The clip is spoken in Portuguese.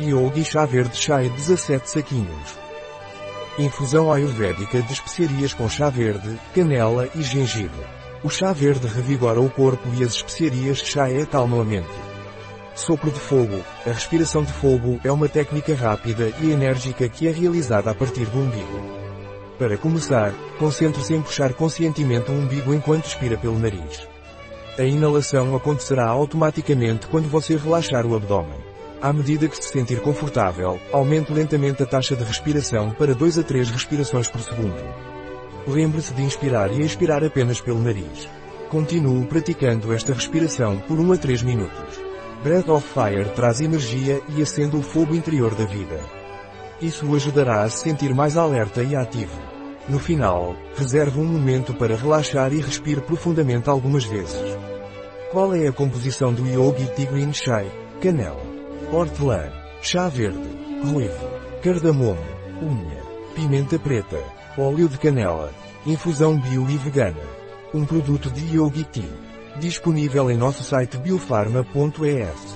Yogi chá verde chá 17 saquinhos. Infusão ayurvédica de especiarias com chá verde, canela e gengibre. O chá verde revigora o corpo e as especiarias chá é calma a mente. Sopro de fogo. A respiração de fogo é uma técnica rápida e enérgica que é realizada a partir do umbigo. Para começar, concentre-se em puxar conscientemente o umbigo enquanto expira pelo nariz. A inalação acontecerá automaticamente quando você relaxar o abdômen. À medida que se sentir confortável, aumente lentamente a taxa de respiração para 2 a 3 respirações por segundo. Lembre-se de inspirar e expirar apenas pelo nariz. Continue praticando esta respiração por 1 a 3 minutos. Breath of Fire traz energia e acende o fogo interior da vida. Isso o ajudará a se sentir mais alerta e ativo. No final, reserve um momento para relaxar e respire profundamente algumas vezes. Qual é a composição do Yogi Tea Green Chai? Canela hortelã, chá verde, ruivo, cardamomo, unha, pimenta preta, óleo de canela, infusão bio e vegana. Um produto de Yogi Tea. Disponível em nosso site biofarma.es.